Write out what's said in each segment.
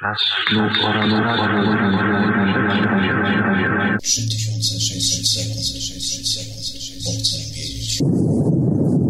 Czas snu pora na 3600 sekund, 600 sekund, chcę wiedzieć. Wielu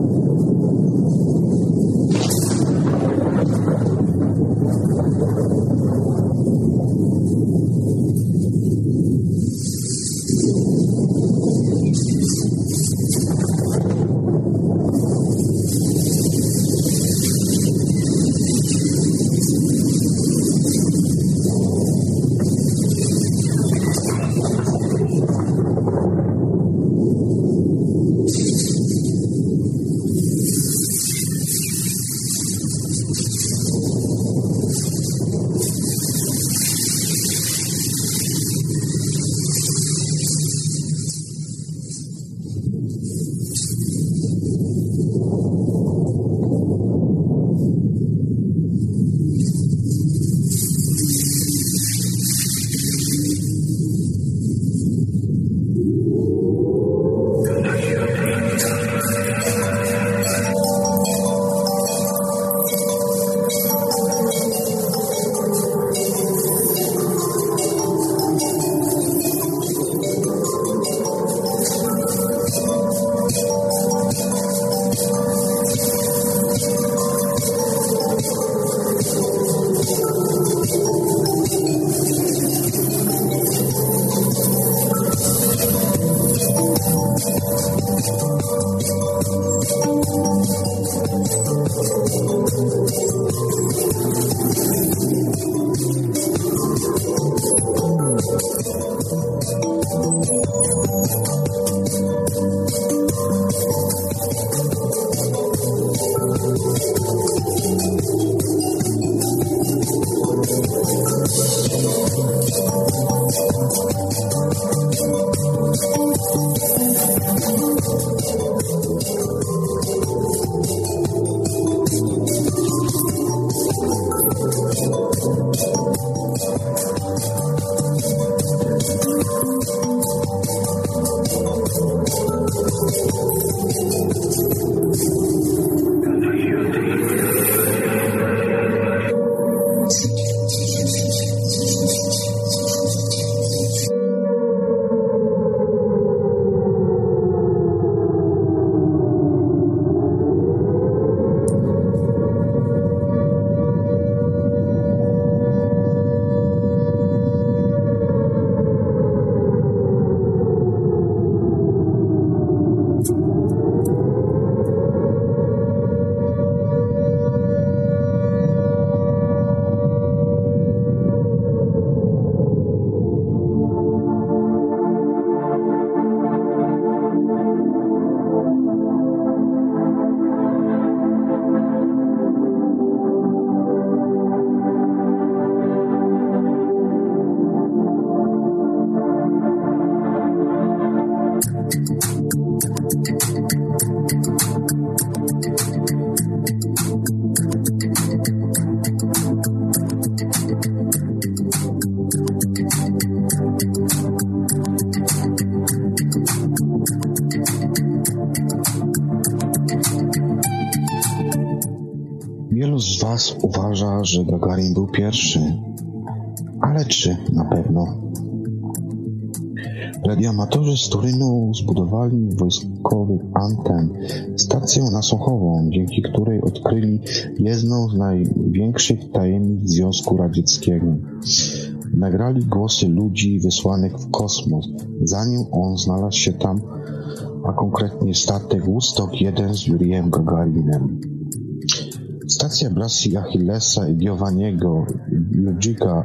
stację nasłuchową, dzięki której odkryli jedną z największych tajemnic Związku Radzieckiego. Nagrali głosy ludzi wysłanych w kosmos, zanim on znalazł się tam, a konkretnie statek Wustok 1 z Jurijem Gagarinem. Stacja Brasi Achillesa i Giovanniego Ludzika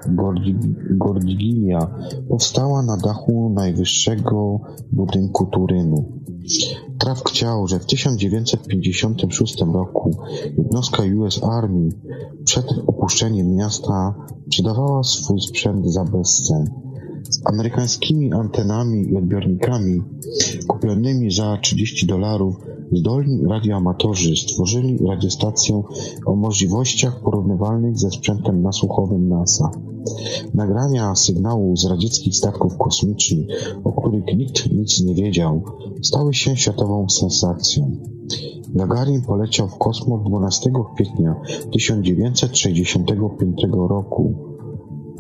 Gordiginia powstała na dachu najwyższego budynku Turynu. Traf chciał, że w 1956 roku jednostka US Army przed opuszczeniem miasta sprzedawała swój sprzęt za bezcen. Z amerykańskimi antenami i odbiornikami kupionymi za 30 dolarów zdolni radioamatorzy stworzyli radiostację o możliwościach porównywalnych ze sprzętem nasłuchowym NASA. Nagrania sygnału z radzieckich statków kosmicznych, o których nikt nic nie wiedział, stały się światową sensacją. Gagarin poleciał w kosmos 12 kwietnia 1965 roku.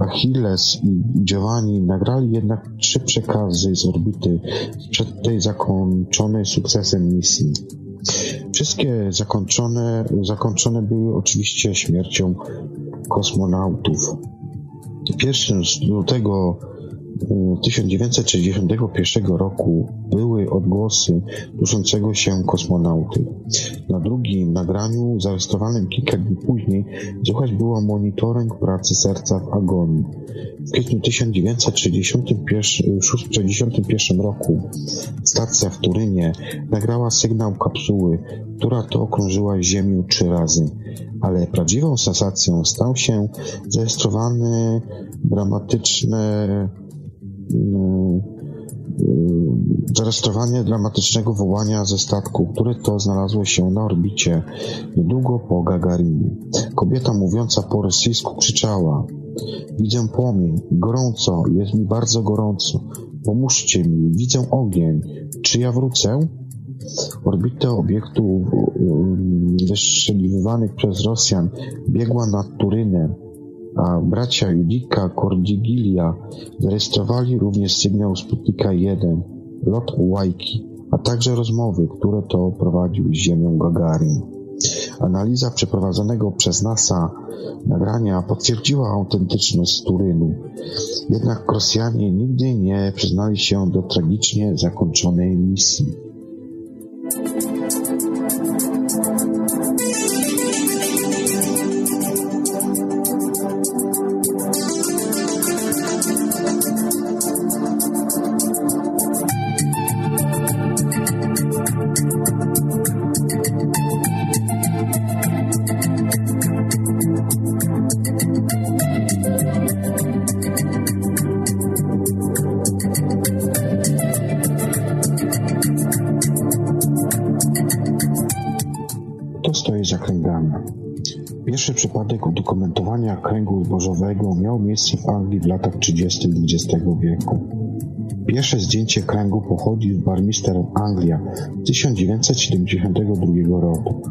Achilles i Giovanni nagrali jednak trzy przekazy z orbity sprzed tej zakończonej sukcesem misji. Wszystkie zakończone, zakończone były oczywiście śmiercią kosmonautów. 1 lutego 1961 roku były odgłosy duszącego się kosmonauty. Na drugim nagraniu, zarejestrowanym kilka dni później, słychać było monitoring pracy serca w agonii. W kwietniu 1961 roku stacja w Turynie nagrała sygnał kapsuły, która to okrążyła Ziemię trzy razy. Ale prawdziwą sensacją stał się zarejestrowany dramatyczny zarejestrowanie dramatycznego wołania ze statku, które to znalazło się na orbicie niedługo po Gagarinie. Kobieta mówiąca po rosyjsku krzyczała Widzę płomień, gorąco, jest mi bardzo gorąco. Pomóżcie mi, widzę ogień. Czy ja wrócę? Orbita obiektu wystrzeliwanych przez Rosjan biegła nad Turynem a bracia Judika Cordigilia zarejestrowali również sygnał Sputnika 1, lot Łajki, a także rozmowy, które to prowadził z Ziemią Gagarin. Analiza przeprowadzonego przez NASA nagrania potwierdziła autentyczność Turynu, jednak Rosjanie nigdy nie przyznali się do tragicznie zakończonej misji. W Anglii w latach 30. XX wieku. Pierwsze zdjęcie kręgu pochodzi z Barmister, Anglia z 1972 roku.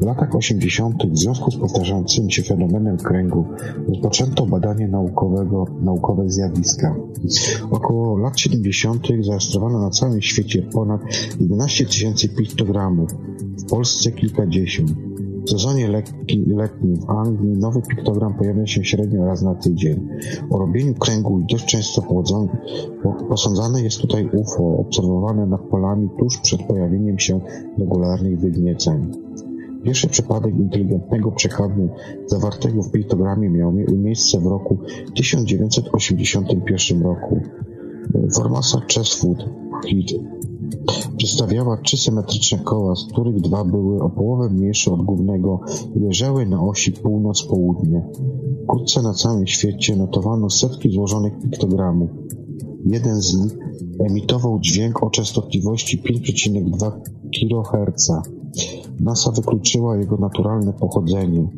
W latach 80. w związku z powtarzającym się fenomenem kręgu rozpoczęto badanie naukowego, naukowe zjawiska. Około lat 70. zarejestrowano na całym świecie ponad 11 tysięcy piktogramów, w Polsce kilkadziesiąt. W sezonie letnim w Anglii nowy piktogram pojawia się średnio raz na tydzień. O robieniu kręgu dość często posądzane jest tutaj UFO, obserwowane nad polami tuż przed pojawieniem się regularnych wygnieceń. Pierwszy przypadek inteligentnego przekazu zawartego w piktogramie miał miejsce w roku 1981 roku. Formasa Chessfoot Hit Przedstawiała trzy symetryczne koła, z których dwa były o połowę mniejsze od głównego i leżały na osi północ-południe. Wkrótce na całym świecie notowano setki złożonych piktogramów. Jeden z nich emitował dźwięk o częstotliwości 5,2 kHz. NASA wykluczyła jego naturalne pochodzenie.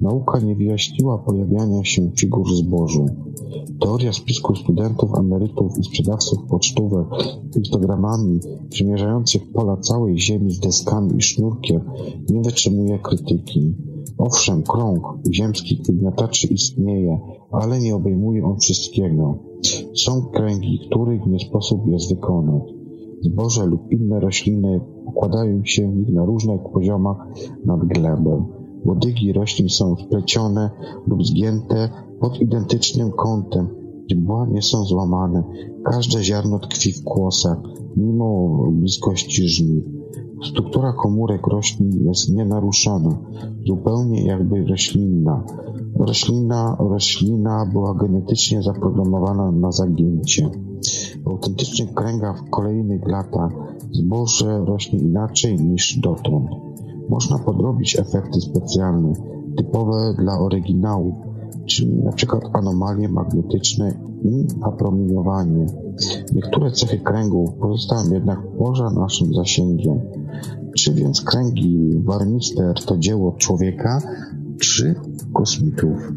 Nauka nie wyjaśniła pojawiania się figur zbożu. Teoria spisku studentów, emerytów i sprzedawców pocztówek piktogramami przymierzających pola całej ziemi z deskami i sznurkiem nie wytrzymuje krytyki. Owszem, krąg ziemskich wygniataczy istnieje, ale nie obejmuje on wszystkiego. Są kręgi, których nie sposób jest wykonać. Zboże lub inne rośliny układają się w nich na różnych poziomach nad glebą. Łodygi roślin są splecione lub zgięte pod identycznym kątem, źdźbła nie są złamane. Każde ziarno tkwi w kłosach, mimo bliskości żniw. Struktura komórek roślin jest nienaruszona, zupełnie jakby roślinna. Roślina, roślina była genetycznie zaprogramowana na zagięcie. W autentycznych kręgach w kolejnych latach zboże rośnie inaczej niż dotąd. Można podrobić efekty specjalne, typowe dla oryginału, czyli przykład anomalie magnetyczne i napromieniowanie. Niektóre cechy kręgów pozostają jednak poza naszym zasięgiem. Czy więc kręgi Warmister to dzieło człowieka, czy kosmitów?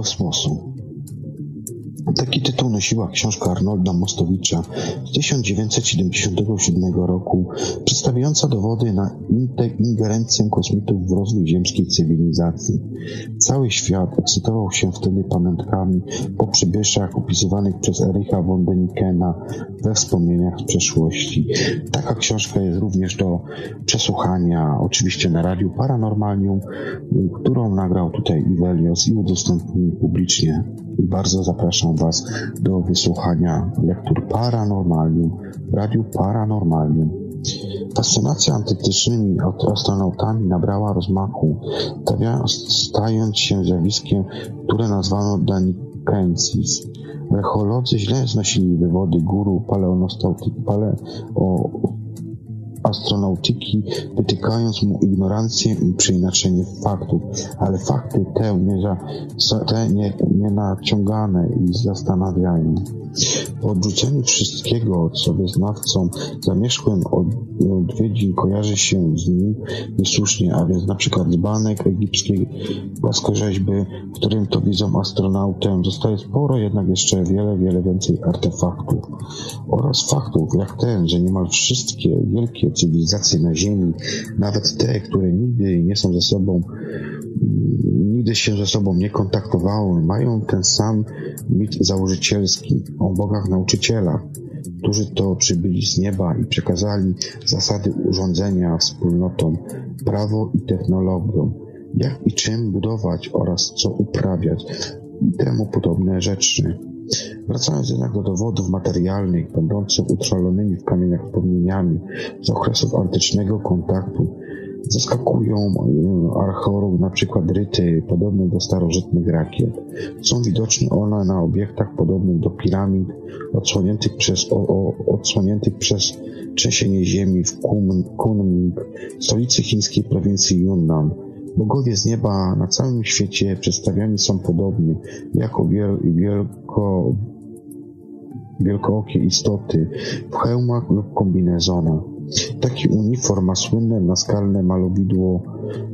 Z. Taki tytuł nosiła książka Arnolda Mostowicza z 1977 roku, przedstawiająca dowody na ingerencję kosmitów w rozwój ziemskiej cywilizacji. Cały świat ekscytował się wtedy pamiątkami po przybyszach opisywanych przez Ericha von Denikena we wspomnieniach z przeszłości. Taka książka jest również do przesłuchania, oczywiście na Radiu Paranormalium, którą nagrał tutaj Ivelios i udostępnił publicznie. Bardzo zapraszam Was do wysłuchania lektur Paranormalium w Radiu Paranormalium. Fascynacja antytycznymi astronautami nabrała rozmachu, stając się zjawiskiem, które nazwano Danikensis. Archeolodzy źle znosili wywody guru paleoastronautyki, wytykając mu ignorancję i przeinaczenie faktów, ale fakty te, nie, te nie, nie naciągane i zastanawiają. Po odrzuceniu wszystkiego, co wyznawcom zamierzchłym odwiedzin kojarzy się z nim niesłusznie, a więc na przykład dzbanek egipskiej płaskorzeźby, w którym to widzą astronautę, zostaje sporo jednak jeszcze wiele, wiele więcej artefaktów oraz faktów, jak ten, że niemal wszystkie wielkie cywilizacje na Ziemi, nawet te, które nigdy nie są ze sobą nigdy się ze sobą nie kontaktowały, mają ten sam mit założycielski o bogach nauczycielach, którzy to przybyli z nieba i przekazali zasady urządzenia wspólnotom, prawo i technologię, jak i czym budować oraz co uprawiać i temu podobne rzeczy. Wracając jednak do dowodów materialnych, będących utrwalonymi w kamieniach wspomnieniami z okresów antycznego kontaktu Zaskakują archeologów na przykład ryty podobne do starożytnych rakiet. Są widoczne one na obiektach podobnych do piramid odsłoniętych przez, o, o, odsłoniętych przez trzęsienie ziemi w Kunming, stolicy chińskiej prowincji Yunnan. Bogowie z nieba na całym świecie przedstawiani są podobnie, jako wiel, wielko, wielkookie istoty w hełmach lub kombinezonach. Taki uniform ma słynne naskalne malowidło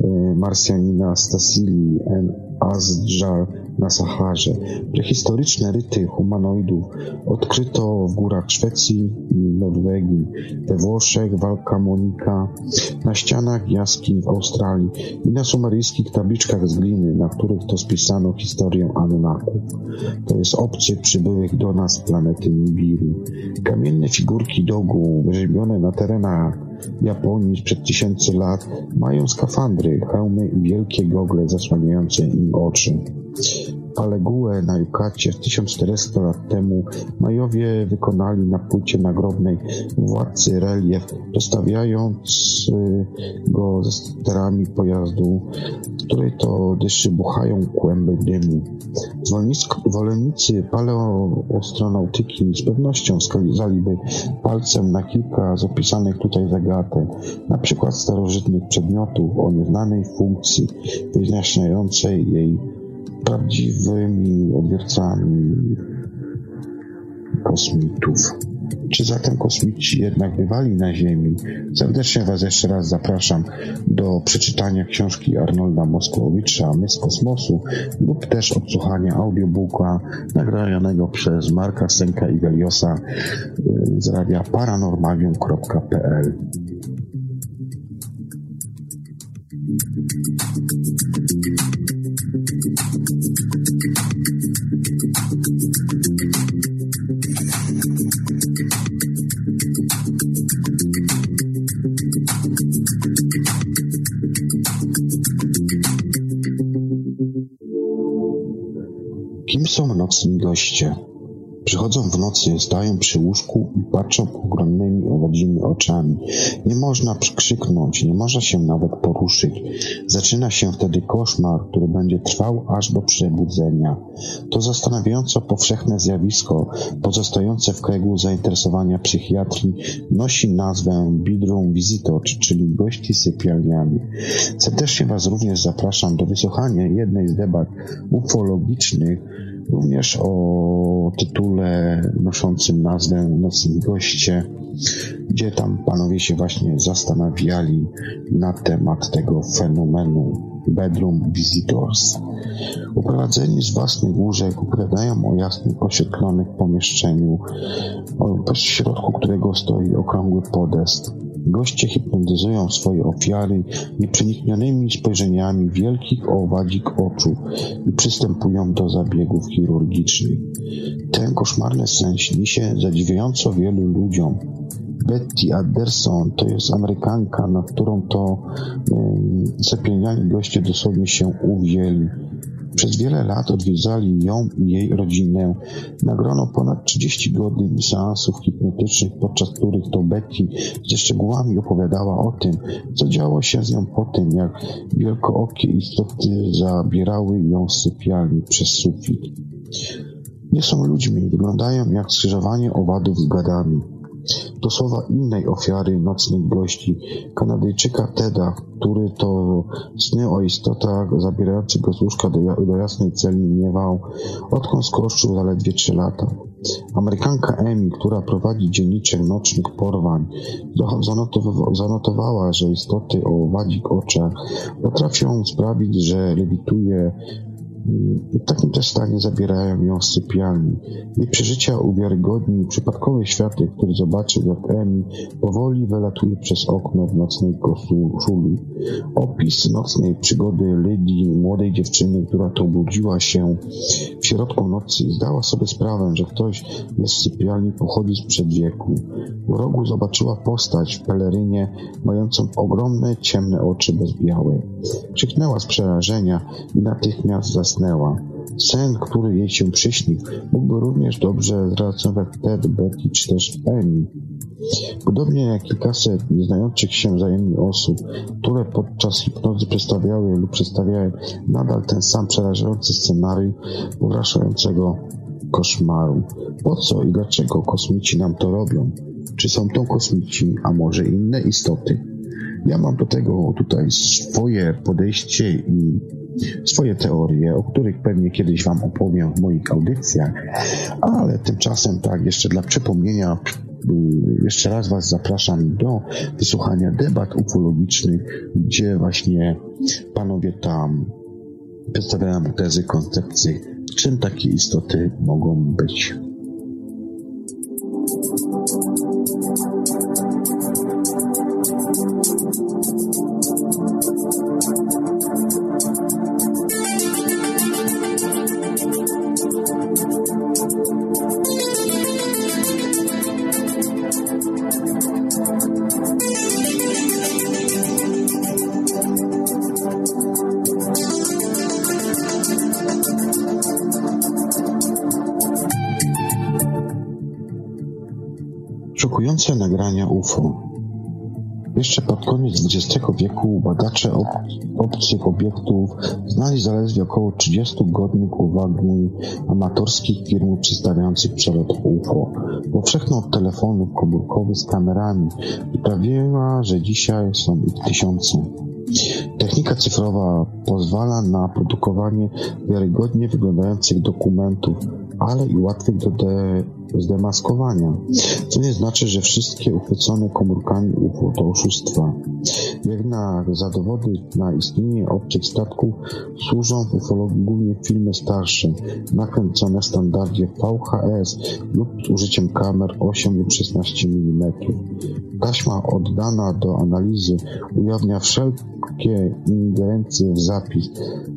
e, Marsjanina Stasili N. Asdżar na Saharze. Prehistoryczne ryty humanoidów odkryto w górach Szwecji Norwegii, we Włoszech, Walkamonika, na ścianach jaskiń w Australii i na sumeryjskich tabliczkach z gliny, na których to spisano historię Annaków. To jest obcych przybyłych do nas planety Nibiru. Kamienne figurki dogu wyrzeźbione na terenach Japonii sprzed tysięcy lat mają skafandry, hełmy i wielkie gogle zasłaniające im oczy. Paleguę na Jukacie 1400 lat temu Majowie wykonali na płycie nagrobnej władcy relief, zostawiając y, go ze sterami pojazdu, w której to dyszy buchają kłęby dymu. Zwolennicy paleoastronautyki z pewnością wskazaliby palcem na kilka z opisanych tutaj zagadek, na przykład starożytnych przedmiotów o nieznanej funkcji, wyjaśniającej jej prawdziwymi odbiorcami kosmitów. Czy zatem kosmici jednak bywali na Ziemi? Serdecznie Was jeszcze raz zapraszam do przeczytania książki Arnolda Moskowicza My z kosmosu lub też odsłuchania audiobooka nagranego przez Marka Senka i Veliosa y, z radia paranormalium.pl Kim są nocni goście? Przychodzą w nocy, stają przy łóżku i patrzą ogromnymi, owadzimi oczami. Nie można krzyknąć, nie można się nawet poruszyć. Zaczyna się wtedy koszmar, który będzie trwał aż do przebudzenia. To zastanawiająco powszechne zjawisko, pozostające w kręgu zainteresowania psychiatrii, nosi nazwę Bidroom Visitors, czyli gości sypialniami. Serdecznie Was również zapraszam do wysłuchania jednej z debat ufologicznych, również o tytule noszącym nazwę Nocni Goście, gdzie tam panowie się właśnie zastanawiali na temat tego fenomenu Bedroom Visitors. Uprowadzeni z własnych łóżek opowiadają o jasnych, oświetlonych pomieszczeniu, w środku którego stoi okrągły podest. Goście hipnotyzują swoje ofiary nieprzeniknionymi spojrzeniami wielkich owadzik oczu i przystępują do zabiegów chirurgicznych. Ten koszmarny sen śni się zadziwiająco wielu ludziom. Betty Anderson to jest Amerykanka, na którą to um, goście dosłownie się uwzięli. Przez wiele lat odwiedzali ją i jej rodzinę. Nagrono ponad 30 godzin seansów hipnotycznych, podczas których to Betty ze szczegółami opowiadała o tym, co działo się z nią po tym, jak wielkookie istoty zabierały ją z sypialni przez sufit. Nie są ludźmi, wyglądają jak skrzyżowanie owadów z gadami. To słowa innej ofiary nocnych gości, Kanadyjczyka Teda, który to sny o istotach zabierających go z łóżka do, do jasnej celi miewał, odkąd skoszczył zaledwie trzy lata. Amerykanka Emi, która prowadzi dzienniczek nocnych porwań, zanotowała, że istoty o wadzik oczach potrafią sprawić, że lewituje w takim też stanie zabierają ją z sypialni. Jej przeżycia uwiarygodni przypadkowy świadek, który zobaczył, jak Emi powoli wylatuje przez okno w nocnej koszuli. Opis nocnej przygody Lydii, młodej dziewczyny, która to budziła się w środku nocy i zdała sobie sprawę, że ktoś jest w sypialni, pochodzi sprzed wieku. W rogu zobaczyła postać w pelerynie, mającą ogromne, ciemne oczy bezbiałe. Krzyknęła z przerażenia i natychmiast zasnęła zasnęła. Sen, który jej się przyśnił, mógłby również dobrze zrelacjonować Ted, Betty czy też Amy. Podobnie jak kilkaset nieznających się wzajemnie osób, które podczas hipnozy przedstawiały lub przedstawiają nadal ten sam przerażający scenariusz powracającego koszmaru. Po co i dlaczego kosmici nam to robią? Czy są to kosmici, a może inne istoty? Ja mam do tego tutaj swoje podejście i swoje teorie, o których pewnie kiedyś Wam opowiem w moich audycjach, ale tymczasem tak, jeszcze dla przypomnienia, y, jeszcze raz Was zapraszam do wysłuchania debat ufologicznych, gdzie właśnie panowie tam przedstawiają tezy, koncepcje, czym takie istoty mogą być. Szokujące nagrania UFO. Jeszcze pod koniec XX wieku badacze ob obcych obiektów znali zaledwie około 30 godnych uwagi amatorskich firm przedstawiających przelot UFO. Powszechną od telefonów komórkowych z kamerami sprawiła, że dzisiaj są ich tysiące. Technika cyfrowa pozwala na produkowanie wiarygodnie wyglądających dokumentów, ale i łatwych do de zdemaskowania, co nie znaczy, że wszystkie uchwycone komórkami UFO to oszustwa. Jednak za dowody na istnienie obcych statków służą w ufologii głównie filmy starsze, nakręcone w standardzie VHS lub z użyciem kamer 8 lub 16 mm. Taśma oddana do analizy ujawnia wszelkie ingerencje w zapis,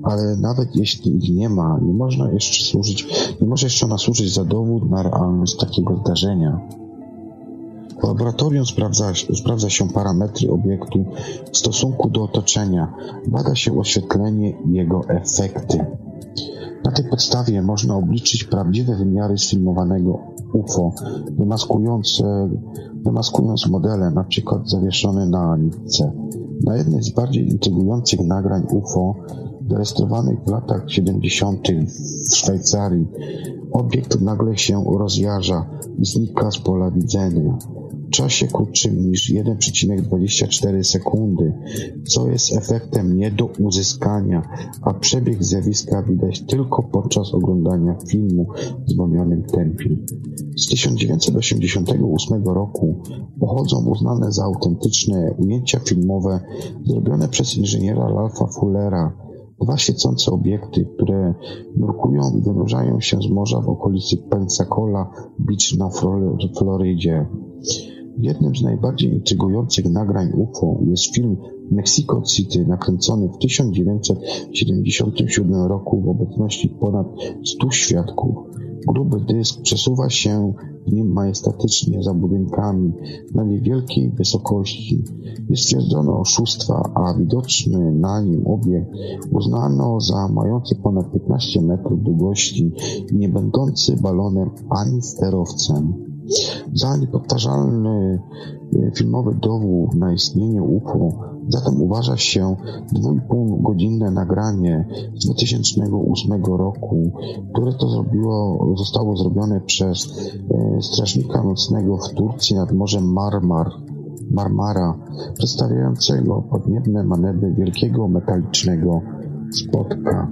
ale nawet jeśli ich nie ma, nie można jeszcze służyć, nie może jeszcze ona służyć za dowód na realność takiego zdarzenia. W laboratorium sprawdza, sprawdza się parametry obiektu w stosunku do otoczenia, bada się oświetlenie i jego efekty. Na tej podstawie można obliczyć prawdziwe wymiary sfilmowanego UFO, demaskując, demaskując modele, np. zawieszone na nitce. Na jednej z bardziej intrygujących nagrań UFO, zarejestrowanych w latach 70. w Szwajcarii, obiekt nagle się rozjarza i znika z pola widzenia w czasie krótszym niż 1,24 sekundy, co jest efektem nie do uzyskania, a przebieg zjawiska widać tylko podczas oglądania filmu w zwolnionym tempie. Z 1988 roku pochodzą uznane za autentyczne ujęcia filmowe zrobione przez inżyniera Ralpha Fullera, dwa świecące obiekty, które nurkują i wynurzają się z morza w okolicy Pensacola Beach na Florydzie. Jednym z najbardziej intrygujących nagrań UFO jest film Mexico City, nakręcony w 1977 roku w obecności ponad 100 świadków. Gruby dysk przesuwa się w nim majestatycznie za budynkami na niewielkiej wysokości. Nie stwierdzono oszustwa, a widoczny na nim obiekt uznano za mający ponad 15 metrów długości i nie będący balonem ani sterowcem. Za niepowtarzalny e, filmowy dowód na istnienie UFO zatem uważa się 2,5 godzinne nagranie z 2008 roku, które to zrobiło, zostało zrobione przez e, strażnika nocnego w Turcji nad Morzem Marmar, Marmara, przedstawiającego podniebne manewry wielkiego metalicznego spotka.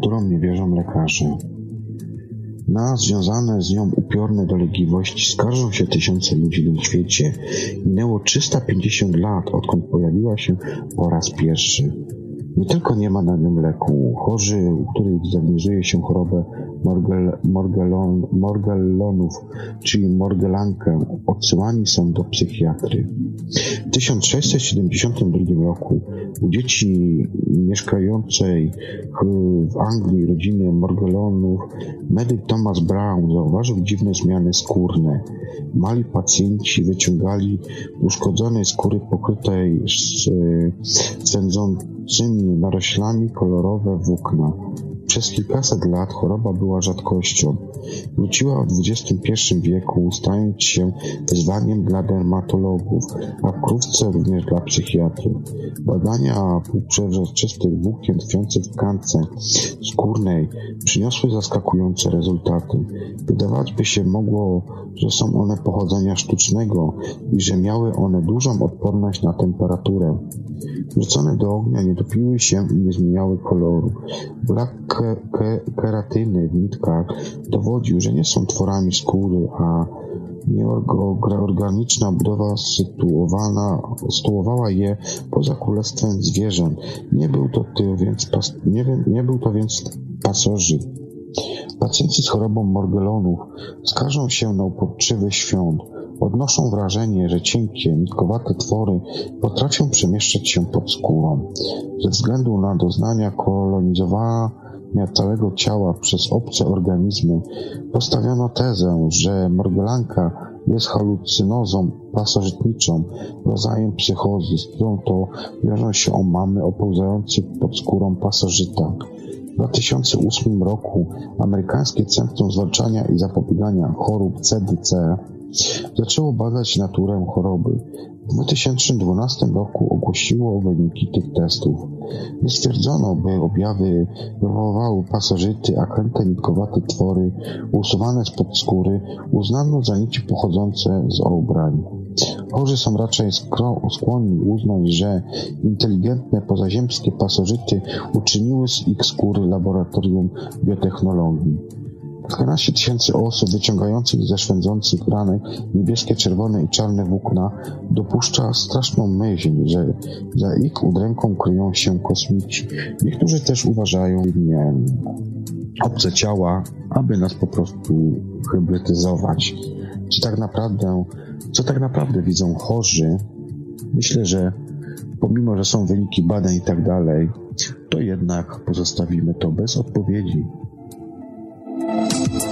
Którą nie wierzą lekarze. Na związane z nią upiorne dolegliwości skarżą się tysiące ludzi na świecie. Minęło 350 lat, odkąd pojawiła się po raz pierwszy. Nie tylko nie ma na nią leku. Chorzy, u których zdiagnozuje się chorobę morgel, morgelon, morgellonów, czyli morgelankę, odsyłani są do psychiatry. W 1672 roku u dzieci mieszkającej w Anglii rodziny Morgellonów medyk Thomas Brown zauważył dziwne zmiany skórne. Mali pacjenci wyciągali uszkodzonej skóry pokrytej swędzącymi naroślami kolorowe włókna. Przez kilkaset lat choroba była rzadkością. Wróciła w XXI wieku, stając się wyzwaniem dla dermatologów, a wkrótce również dla psychiatrów. Badania półprzezroczystych włókien tkwiących w tkance skórnej przyniosły zaskakujące rezultaty. Wydawać by się mogło, że są one pochodzenia sztucznego i że miały one dużą odporność na temperaturę. Wrzucone do ognia nie topiły się i nie zmieniały koloru. Brak ke ke keratyny w nitkach dowodził, że nie są tworami skóry, a nieorganiczna budowa sytuowana, sytuowała je poza królestwem zwierząt. Nie był to, ty, więc, nie, nie był to więc pasożyt. Pacjenci z chorobą Morgellonów skarżą się na uporczywy świąt. Odnoszą wrażenie, że cienkie, nitkowate twory potrafią przemieszczać się pod skórą. Ze względu na doznania kolonizowania całego ciała przez obce organizmy, postawiono tezę, że morgelanka jest halucynozą pasożytniczą, rodzajem psychozy, z którą to wiążą się omamy opełzających pod skórą pasożyta. W 2008 roku Amerykańskie Centrum Zwalczania i Zapobiegania Chorób CDC zaczęło badać naturę choroby. W 2012 roku ogłosiło wyniki tych testów. Nie stwierdzono, by objawy wywoływały pasożyty, a kręte nitkowate twory usuwane spod skóry uznano za nici pochodzące z ubrań. Chorzy są raczej skłonni uznać, że inteligentne pozaziemskie pasożyty uczyniły z ich skóry laboratorium biotechnologii. Kilkanaście tysięcy osób wyciągających ze szwędzących ranek niebieskie, czerwone i czarne włókna dopuszcza straszną myśl, że za ich udręką kryją się kosmici. Niektórzy też uważają nie obce ciała, aby nas po prostu hybrydyzować. Czy tak naprawdę, co tak naprawdę widzą chorzy? Myślę, że pomimo, że są wyniki badań i tak dalej, to jednak pozostawimy to bez odpowiedzi. Co kryje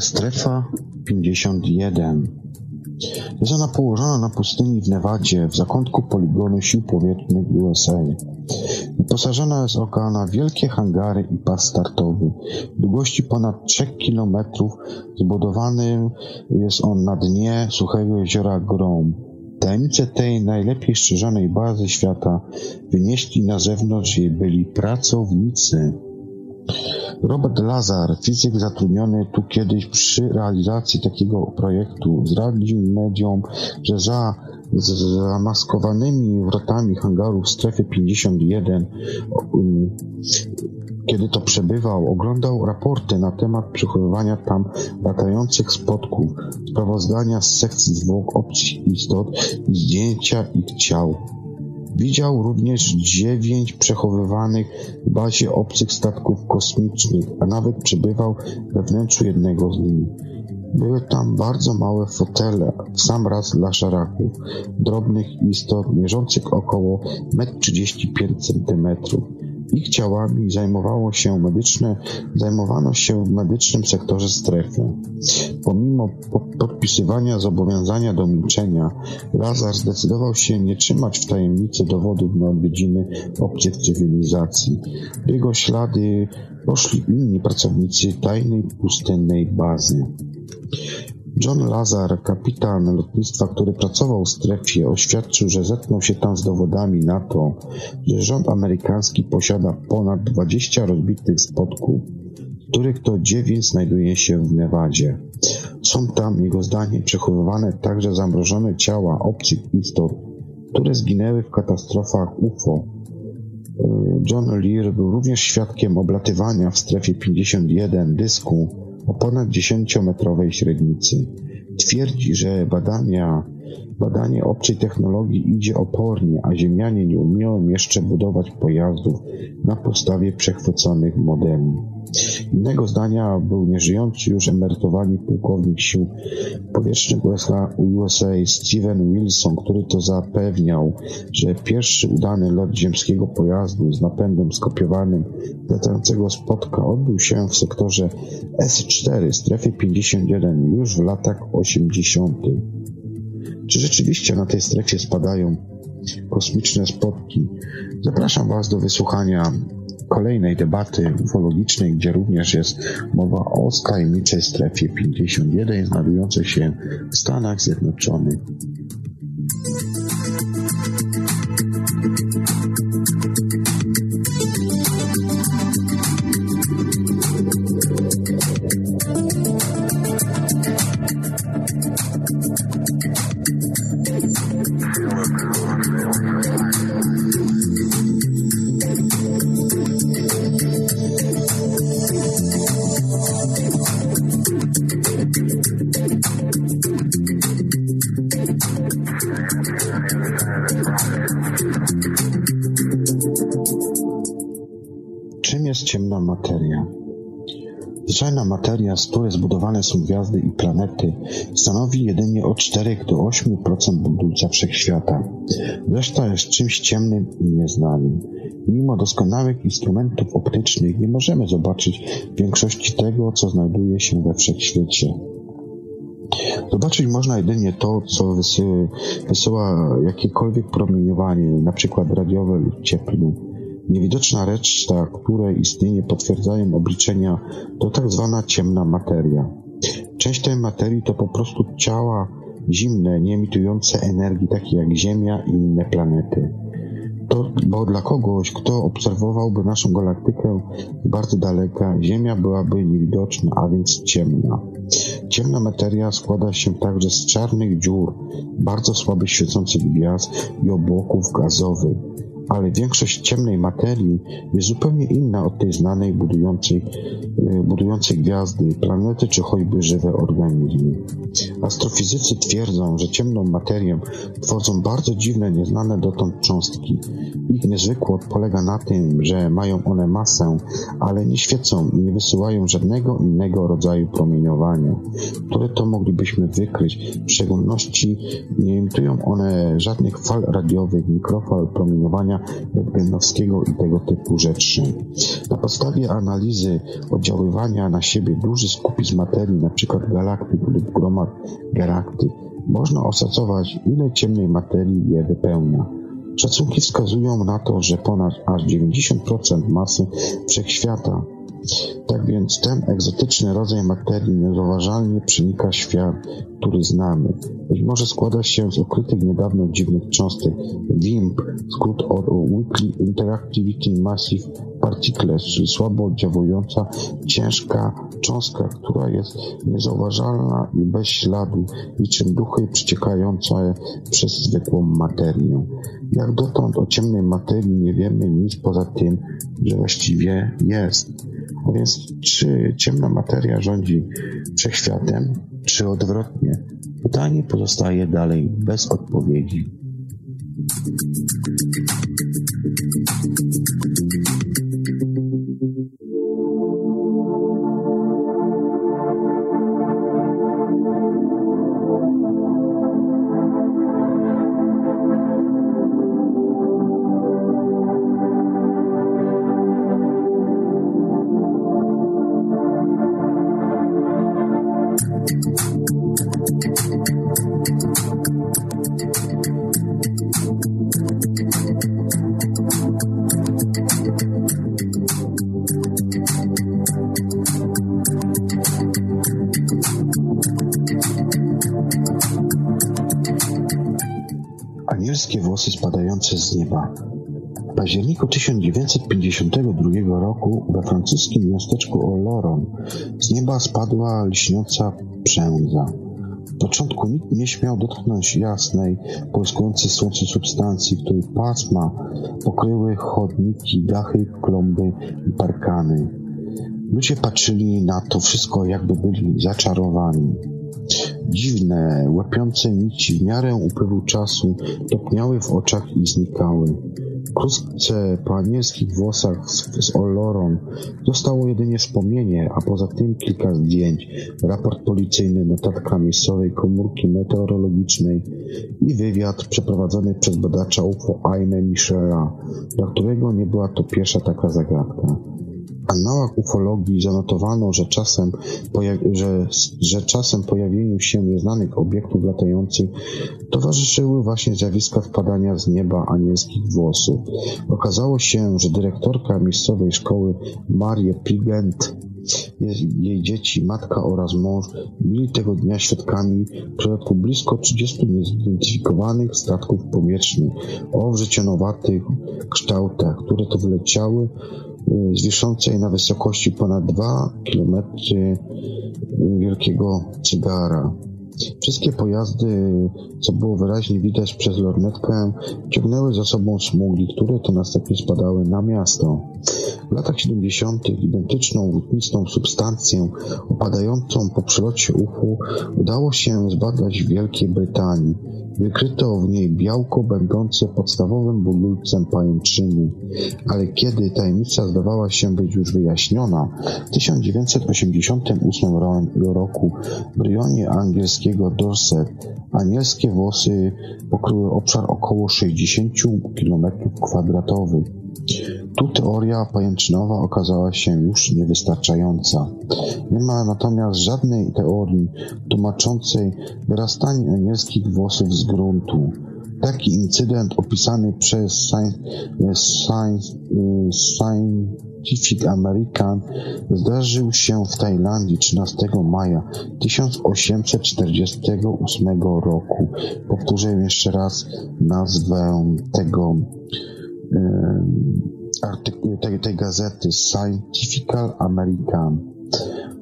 strefa 51? Jest ona położona na pustyni w Nevadzie, w zakątku poligonu sił powietrznych USA. Wyposażona jest oka na wielkie hangary i pas startowy. Długości ponad 3 km zbudowany jest on na dnie suchego jeziora Grom. Tajemnice tej najlepiej strzeżonej bazy świata wynieśli na zewnątrz jej byli pracownicy. Robert Lazar, fizyk zatrudniony tu kiedyś przy realizacji takiego projektu, zdradził mediom, że za zamaskowanymi wrotami hangaru w strefie 51, um, kiedy to przebywał, oglądał raporty na temat przechowywania tam latających spotków, sprawozdania z sekcji zwłok obcych istot i zdjęcia ich ciał. Widział również dziewięć przechowywanych w bazie obcych statków kosmicznych, a nawet przebywał we wnętrzu jednego z nich. Były tam bardzo małe fotele, w sam raz dla szaraków, drobnych istot mierzących około 1,35 m. Ich ciałami zajmowało się medyczne, zajmowano się w medycznym sektorze strefy. Pomimo po podpisywania zobowiązania do milczenia, Lazar zdecydował się nie trzymać w tajemnicy dowodów na odwiedziny obcych cywilizacji. Jego ślady poszli inni pracownicy tajnej pustynnej bazy. John Lazar, kapitan lotnictwa, który pracował w strefie, oświadczył, że zetknął się tam z dowodami na to, że rząd amerykański posiada ponad 20 rozbitych spotków, których to 9 znajduje się w Nevadzie. Są tam, jego zdaniem, przechowywane także zamrożone ciała obcych istot, które zginęły w katastrofach UFO. John Lear był również świadkiem oblatywania w strefie 51 dysku o ponad 10-metrowej średnicy. Twierdzi, że badania, badanie obcej technologii idzie opornie, a Ziemianie nie umieją jeszcze budować pojazdów na podstawie przechwyconych modeli. Innego zdania był nieżyjący już emerytowany pułkownik sił powietrznych USA, USA Steven Wilson, który to zapewniał, że pierwszy udany lot ziemskiego pojazdu z napędem skopiowanym latającego spotka odbył się w sektorze S4, strefie 51 już w latach 80. Czy rzeczywiście na tej strefie spadają kosmiczne spotki? Zapraszam Was do wysłuchania kolejnej debaty ufologicznej, gdzie również jest mowa o tajemniczej strefie 51 znajdującej się w Stanach Zjednoczonych. Zwyczajna materia, z której zbudowane są gwiazdy i planety, stanowi jedynie od 4 do 8% budulca wszechświata. Reszta jest czymś ciemnym i nieznanym. Mimo doskonałych instrumentów optycznych nie możemy zobaczyć większości tego, co znajduje się we wszechświecie. Zobaczyć można jedynie to, co wysy, wysyła jakiekolwiek promieniowanie, przykład radiowe lub cieplne. Niewidoczna reszta, której istnienie potwierdzają obliczenia, to tak zwana ciemna materia. Część tej materii to po prostu ciała zimne, nie emitujące energii, takie jak Ziemia i inne planety. To, bo dla kogoś, kto obserwowałby naszą galaktykę z bardzo daleka, Ziemia byłaby niewidoczna, a więc ciemna. Ciemna materia składa się także z czarnych dziur, bardzo słabo świecących gwiazd i obłoków gazowych ale większość ciemnej materii jest zupełnie inna od tej znanej budującej, e, budującej gwiazdy, planety czy choćby żywe organizmy. Astrofizycy twierdzą, że ciemną materię tworzą bardzo dziwne, nieznane dotąd cząstki. Ich niezwykłość polega na tym, że mają one masę, ale nie świecą i nie wysyłają żadnego innego rodzaju promieniowania, które to moglibyśmy wykryć. W szczególności nie emitują one żadnych fal radiowych, mikrofal promieniowania rentgenowskiego i tego typu rzeczy. Na podstawie analizy oddziaływania na siebie dużych skupisk materii, np. galaktyk lub gromad galaktyk, można oszacować, ile ciemnej materii je wypełnia. Szacunki wskazują na to, że ponad aż 90% masy wszechświata tak więc ten egzotyczny rodzaj materii niezauważalnie przenika świat, który znamy. Być może składa się z ukrytych niedawno dziwnych cząstek WIMP, skrót od Weakly Interactivity Massive Particles, czyli słabo oddziałująca, ciężka cząstka, która jest niezauważalna i bez śladu, niczym duchy przeciekające przez zwykłą materię. Jak dotąd o ciemnej materii nie wiemy nic poza tym, że właściwie jest. A więc czy ciemna materia rządzi wszechświatem, czy odwrotnie? Pytanie pozostaje dalej bez odpowiedzi. Październiku 1952 roku we francuskim miasteczku Oloron z nieba spadła lśniąca przędza. W początku nikt nie śmiał dotknąć jasnej, błyskującej słońcu substancji, której pasma pokryły chodniki, dachy, klomby i parkany. Ludzie patrzyli na to wszystko, jakby byli zaczarowani. Dziwne, łapiące nici w miarę upływu czasu topniały w oczach i znikały. Wkrótce po anielskich włosach z, z Oloron zostało jedynie wspomnienie, a poza tym kilka zdjęć, raport policyjny, notatka miejscowej komórki meteorologicznej i wywiad przeprowadzony przez badacza UFO Aime Michela, dla którego nie była to pierwsza taka zagadka annałach ufologii zanotowano, że czasem, że, że czasem pojawieniu się nieznanych obiektów latających towarzyszyły właśnie zjawiska wpadania z nieba anielskich włosów. Okazało się, że dyrektorka miejscowej szkoły Marie Prigent jej dzieci, matka oraz mąż byli tego dnia świadkami przypadku blisko 30 niezidentyfikowanych statków powietrznych o wrzecionowatych kształtach, które to wyleciały z wiszącej na wysokości ponad 2 km wielkiego cygara. Wszystkie pojazdy, co było wyraźnie widać przez lornetkę, ciągnęły za sobą smugi, które to następnie spadały na miasto. W latach 70. identyczną włóknistą substancję opadającą po przelocie UFO udało się zbadać w Wielkiej Brytanii. Wykryto w niej białko będące podstawowym budulcem pajęczyny, ale kiedy tajemnica zdawała się być już wyjaśniona, w 1988 roku w rejonie angielskiego Dorset anielskie włosy pokryły obszar około 60 km kwadratowych. Tu teoria pajęczynowa okazała się już niewystarczająca. Nie ma natomiast żadnej teorii tłumaczącej wyrastanie anielskich włosów z gruntu. Taki incydent opisany przez Science, Scientific American zdarzył się w Tajlandii 13 maja 1848 roku. Powtórzę jeszcze raz nazwę tego artykułu tej, tej gazety Scientific American.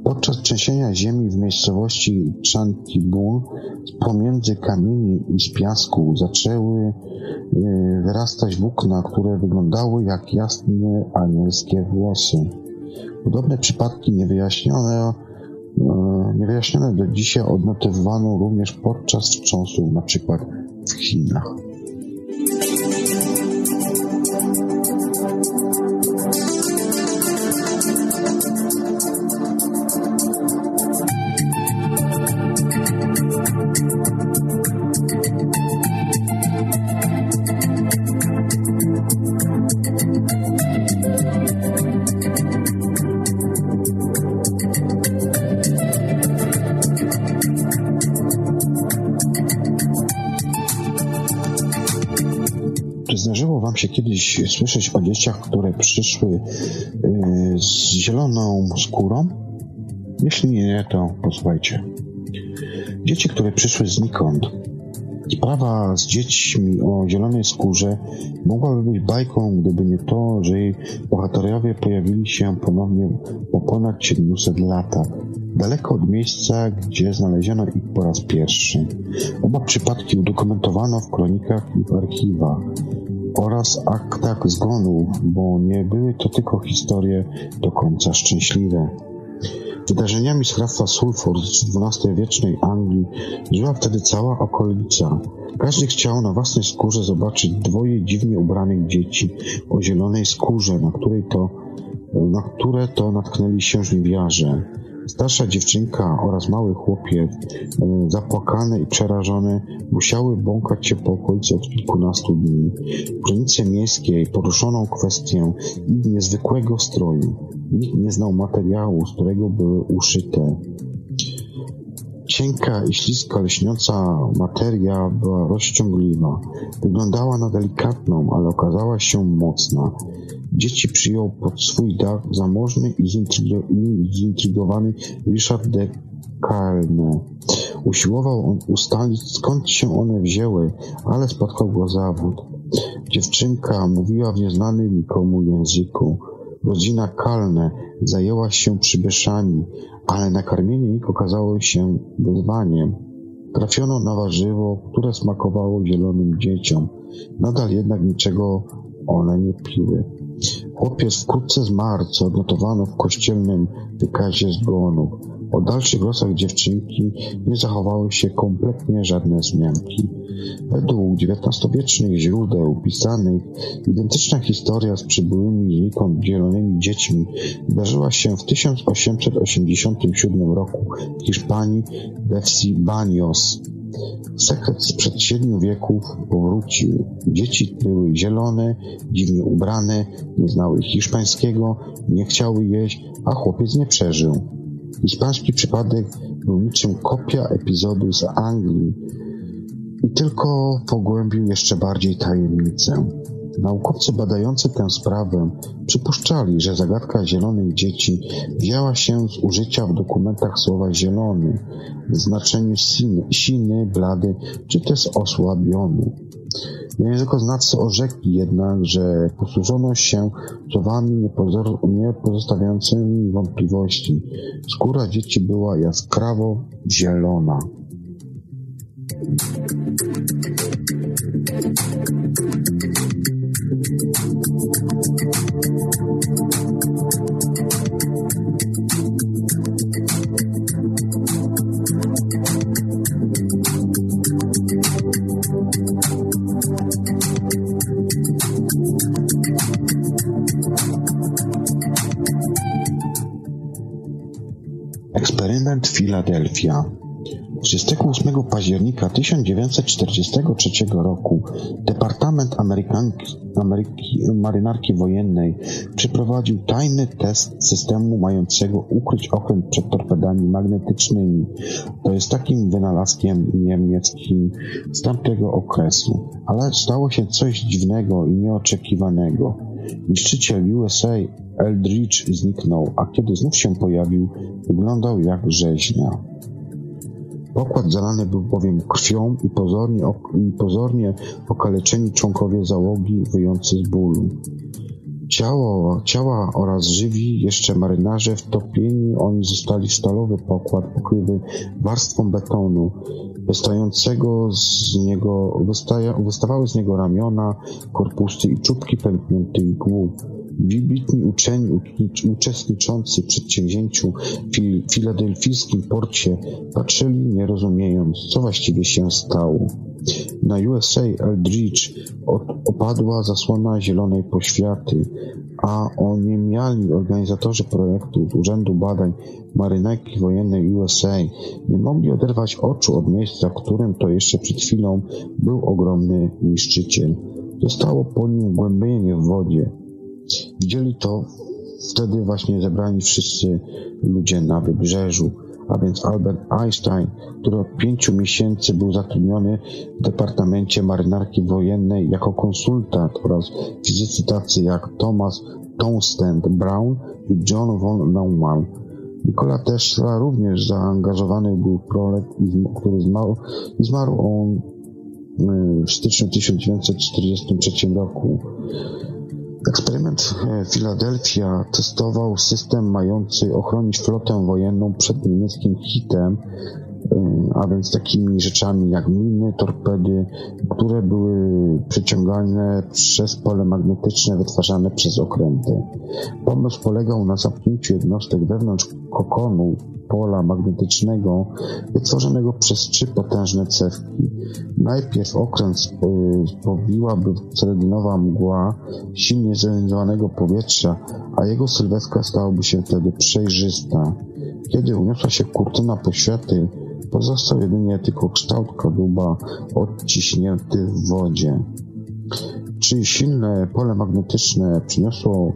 Podczas trzęsienia ziemi w miejscowości Chantibun pomiędzy kamieni i z piasku zaczęły wyrastać włókna, które wyglądały jak jasne anielskie włosy. Podobne przypadki niewyjaśnione, niewyjaśnione do dzisiaj odnotowano również podczas wstrząsów, na przykład w Chinach. Kiedyś słyszeć o dzieciach, które przyszły y, z zieloną skórą? Jeśli nie, to posłuchajcie. Dzieci, które przyszły znikąd. Sprawa z dziećmi o zielonej skórze mogłaby być bajką, gdyby nie to, że jej bohaterowie pojawili się ponownie po ponad 700 latach, daleko od miejsca, gdzie znaleziono ich po raz pierwszy. Oba przypadki udokumentowano w kronikach i w archiwach oraz aktach zgonów, bo nie były to tylko historie do końca szczęśliwe. Wydarzeniami z hrabstwa Sulfur z XII-wiecznej Anglii żyła wtedy cała okolica. Każdy chciał na własnej skórze zobaczyć dwoje dziwnie ubranych dzieci o zielonej skórze, na, której to, na które to natknęli się żniwiarze. Starsza dziewczynka oraz mały chłopiec, zapłakane i przerażone, musiały błąkać się po okolicy od kilkunastu dni. W granicy miejskiej poruszono kwestię ich niezwykłego stroju. Nikt nie znał materiału, z którego były uszyte. Cienka i śliska lśniąca materia była rozciągliwa. Wyglądała na delikatną, ale okazała się mocna. Dzieci przyjął pod swój dach zamożny i zintrygowany Richard de Calne. Usiłował on ustalić, skąd się one wzięły, ale spotkał go zawód. Dziewczynka mówiła w nieznanym nikomu języku. Rodzina Kalne zajęła się przybyszami, ale nakarmienie ich okazało się wyzwaniem. Trafiono na warzywo, które smakowało zielonym dzieciom. Nadal jednak niczego one nie piły. Chłopiec wkrótce zmarł, co odnotowano w kościelnym wykazie zgonów. O dalszych losach dziewczynki nie zachowały się kompletnie żadne wzmianki. Według XIX-wiecznych źródeł pisanych identyczna historia z przybyłymi znikąd zielonymi dziećmi wydarzyła się w 1887 roku w Hiszpanii we wsi Banios. Sekret sprzed siedmiu wieków powrócił. Dzieci były zielone, dziwnie ubrane, nie znały hiszpańskiego, nie chciały jeść, a chłopiec nie przeżył. Hiszpański przypadek był niczym kopia epizodu z Anglii i tylko pogłębił jeszcze bardziej tajemnicę. Naukowcy badający tę sprawę przypuszczali, że zagadka zielonych dzieci wzięła się z użycia w dokumentach słowa zielony w znaczeniu siny, siny blady czy też osłabiony. Językoznawcy orzekli jednak, że posłużono się słowami nie pozostawiającymi wątpliwości. Skóra dzieci była jaskrawo zielona. Filadelfia. 28 października 1943 roku Departament Amerykanki, Ameryki, Marynarki Wojennej przeprowadził tajny test systemu mającego ukryć okręt przed torpedami magnetycznymi. To jest takim wynalazkiem niemieckim z tamtego okresu. Ale stało się coś dziwnego i nieoczekiwanego. Niszczyciel USA Eldridge zniknął, a kiedy znów się pojawił, wyglądał jak rzeźnia. Pokład zalany był bowiem krwią i pozornie, i pozornie okaleczeni członkowie załogi wyjący z bólu. Ciało, ciała oraz żywi jeszcze marynarze wtopieni, oni zostali w stalowy pokład pokrywy warstwą betonu. Wystającego z niego, wystaja, wystawały z niego ramiona, korpusy i czubki pękniętych głów. Wybitni uczeni uczestniczący w przedsięwzięciu w filadelfijskim porcie patrzyli nie rozumiejąc, co właściwie się stało. Na USA Eldridge opadła zasłona zielonej poświaty, a oniemiali organizatorzy projektu Urzędu Badań Marynarki Wojennej USA nie mogli oderwać oczu od miejsca, w którym to jeszcze przed chwilą był ogromny niszczyciel. Zostało po nim głębienie w wodzie. Widzieli to wtedy właśnie zebrani wszyscy ludzie na wybrzeżu, a więc Albert Einstein, który od pięciu miesięcy był zatrudniony w Departamencie Marynarki Wojennej jako konsultant oraz fizycy tacy jak Thomas Townsend Brown i John von Neumann. Nikola Tesla również zaangażowany był w projekt, który zmarł, i zmarł on y, w styczniu 1943 roku. Eksperyment Philadelphia testował system mający ochronić flotę wojenną przed niemieckim hitem, a więc takimi rzeczami jak miny, torpedy, które były przyciągane przez pole magnetyczne wytwarzane przez okręty. Pomysł polegał na zamknięciu jednostek wewnątrz kokonu pola magnetycznego wytworzonego przez trzy potężne cewki. Najpierw okręt spowiłaby seledynowa mgła silnie zjonizowanego powietrza, a jego sylwetka stałaby się wtedy przejrzysta. Kiedy uniosła się kurtyna poświaty, pozostał jedynie tylko kształt kadłuba odciśnięty w wodzie. Czy silne pole magnetyczne przyniosło,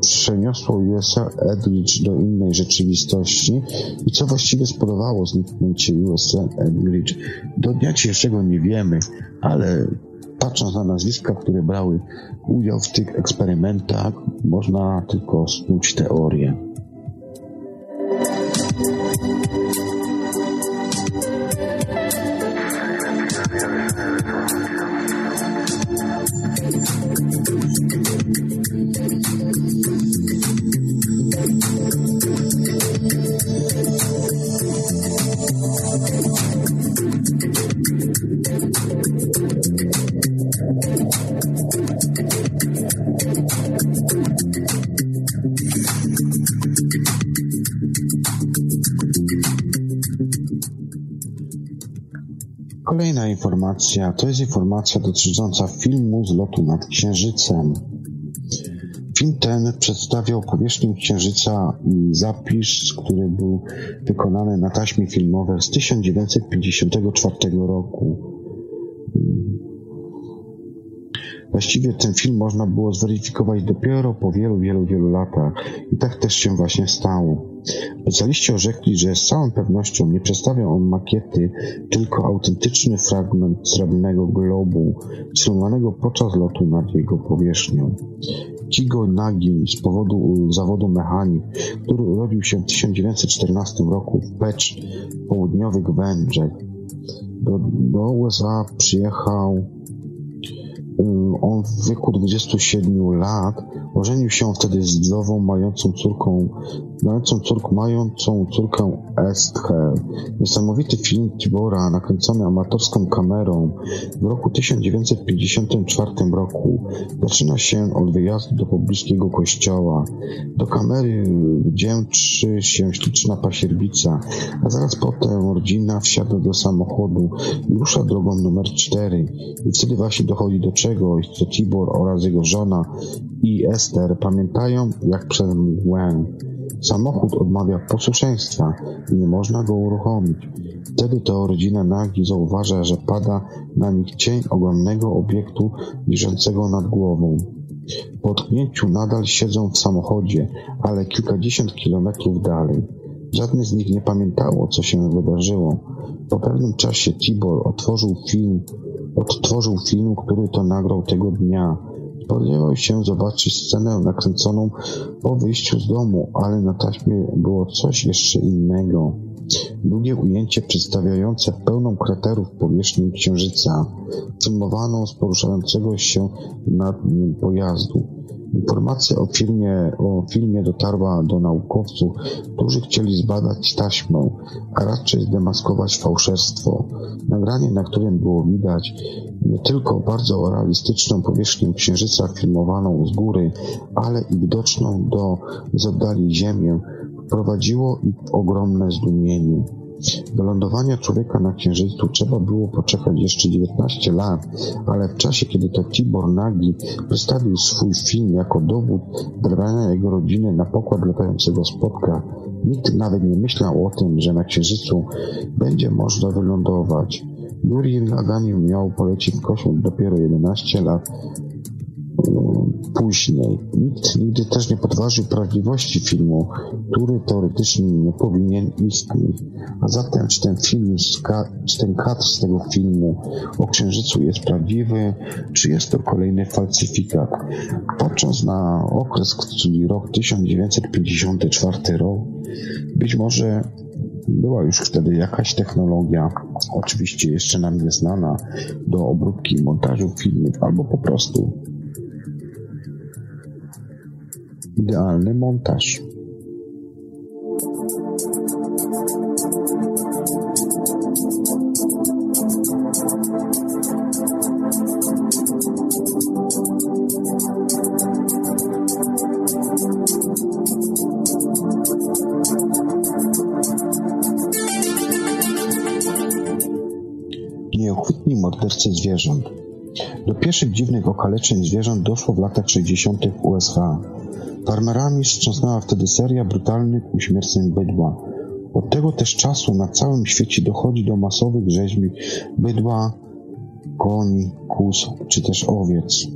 przeniosło USA Edridge do innej rzeczywistości i co właściwie spowodowało zniknięcie USA Edridge? Do dnia dzisiejszego nie wiemy, ale patrząc na nazwiska, które brały udział w tych eksperymentach, można tylko snuć teorię. Informacja to jest informacja dotycząca filmu z lotu nad Księżycem. Film ten przedstawiał powierzchnię Księżyca i zapis, który był wykonany na taśmie filmowej z 1954 roku. Właściwie ten film można było zweryfikować dopiero po wielu, wielu, wielu latach i tak też się właśnie stało. Specjaliści orzekli, że z całą pewnością nie przedstawia on makiety, tylko autentyczny fragment srebrnego globu, filmowanego podczas lotu nad jego powierzchnią. Kigo Nagi z powodu zawodu mechanik, który urodził się w 1914 roku w Pecz, południowych Węgrzech. Do, do USA przyjechał on w wieku 27 lat ożenił się wtedy z wdową mającą córką, mającą córkę, mającą córkę Esther. Niesamowity film Tibora, nakręcony amatorską kamerą w roku 1954 roku, zaczyna się od wyjazdu do pobliskiego kościoła. Do kamery wdzięczy się śliczna pasierbica, a zaraz potem rodzina wsiada do samochodu i rusza drogą numer 4. I wtedy właśnie dochodzi do czegoś, co Tibor oraz jego żona i Ester pamiętają jak przez mgłę. Samochód odmawia posłuszeństwa i nie można go uruchomić. Wtedy to rodzina nagi zauważa, że pada na nich cień ogromnego obiektu leżącego nad głową. Po otknięciu nadal siedzą w samochodzie, ale kilkadziesiąt kilometrów dalej. Żadne z nich nie pamiętało, co się wydarzyło. Po pewnym czasie Tibor otworzył film, odtworzył film, który to nagrał tego dnia. Spodziewał się zobaczyć scenę nakręconą po wyjściu z domu, ale na taśmie było coś jeszcze innego. Długie ujęcie przedstawiające pełną kraterów powierzchni Księżyca, filmowaną z poruszającego się nad nim pojazdu. Informacja o filmie, o filmie dotarła do naukowców, którzy chcieli zbadać taśmę, a raczej zdemaskować fałszerstwo. Nagranie, na którym było widać nie tylko bardzo realistyczną powierzchnię Księżyca filmowaną z góry, ale i widoczną do z oddali Ziemię, wprowadziło ich ogromne zdumienie. Do lądowania człowieka na Księżycu trzeba było poczekać jeszcze 19 lat, ale w czasie, kiedy to Tibor Nagi przedstawił swój film jako dowód wybrania jego rodziny na pokład latającego spotka, nikt nawet nie myślał o tym, że na Księżycu będzie można wylądować. Yuri Gaganin miał polecieć w kosmos dopiero 11 lat później. Nikt nigdy też nie podważył prawdziwości filmu, który teoretycznie nie powinien istnieć. A zatem, czy ten film, czy ten kadr z tego filmu o Księżycu jest prawdziwy, czy jest to kolejny falsyfikat? Patrząc na okres, czyli rok 1954 rok, być może była już wtedy jakaś technologia, oczywiście jeszcze nam nieznana, do obróbki montażu filmów, albo po prostu Idealny montaż. Nieuchwytni mordercy zwierząt. Do pierwszych dziwnych okaleczeń zwierząt doszło w latach 60. w USH. Farmerami wstrząsnęła wtedy seria brutalnych uśmierceń bydła. Od tego też czasu na całym świecie dochodzi do masowych rzeźb bydła, koni, kus czy też owiec.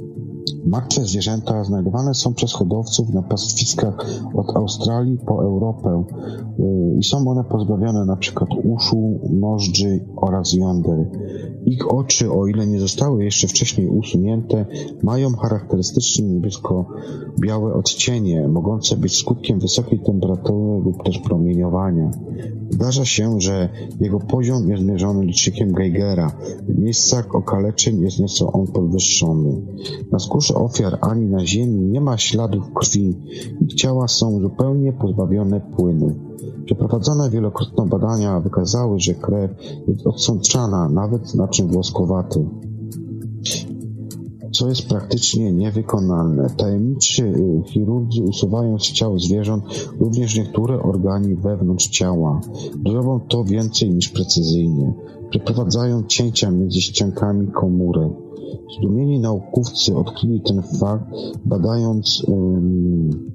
Martwe zwierzęta znajdowane są przez hodowców na pastwiskach od Australii po Europę y, i są one pozbawione przykład uszu, nożdży oraz jąder. Ich oczy, o ile nie zostały jeszcze wcześniej usunięte, mają charakterystyczne niebiesko-białe odcienie, mogące być skutkiem wysokiej temperatury lub też promieniowania. Zdarza się, że jego poziom jest mierzony licznikiem Geigera. W miejscach okaleczeń jest nieco on podwyższony. Na skórze ofiar ani na ziemi nie ma śladów krwi. Ich ciała są zupełnie pozbawione płynu. Przeprowadzone wielokrotnie badania wykazały, że krew jest odsączana, nawet naczyń włoskowaty co jest praktycznie niewykonalne. Tajemniczy y, chirurdzy usuwają z ciał zwierząt również niektóre organy wewnątrz ciała. Robią to więcej niż precyzyjnie. Przeprowadzają cięcia między ściankami komórek. Zdumieni naukowcy odkryli ten fakt, badając um,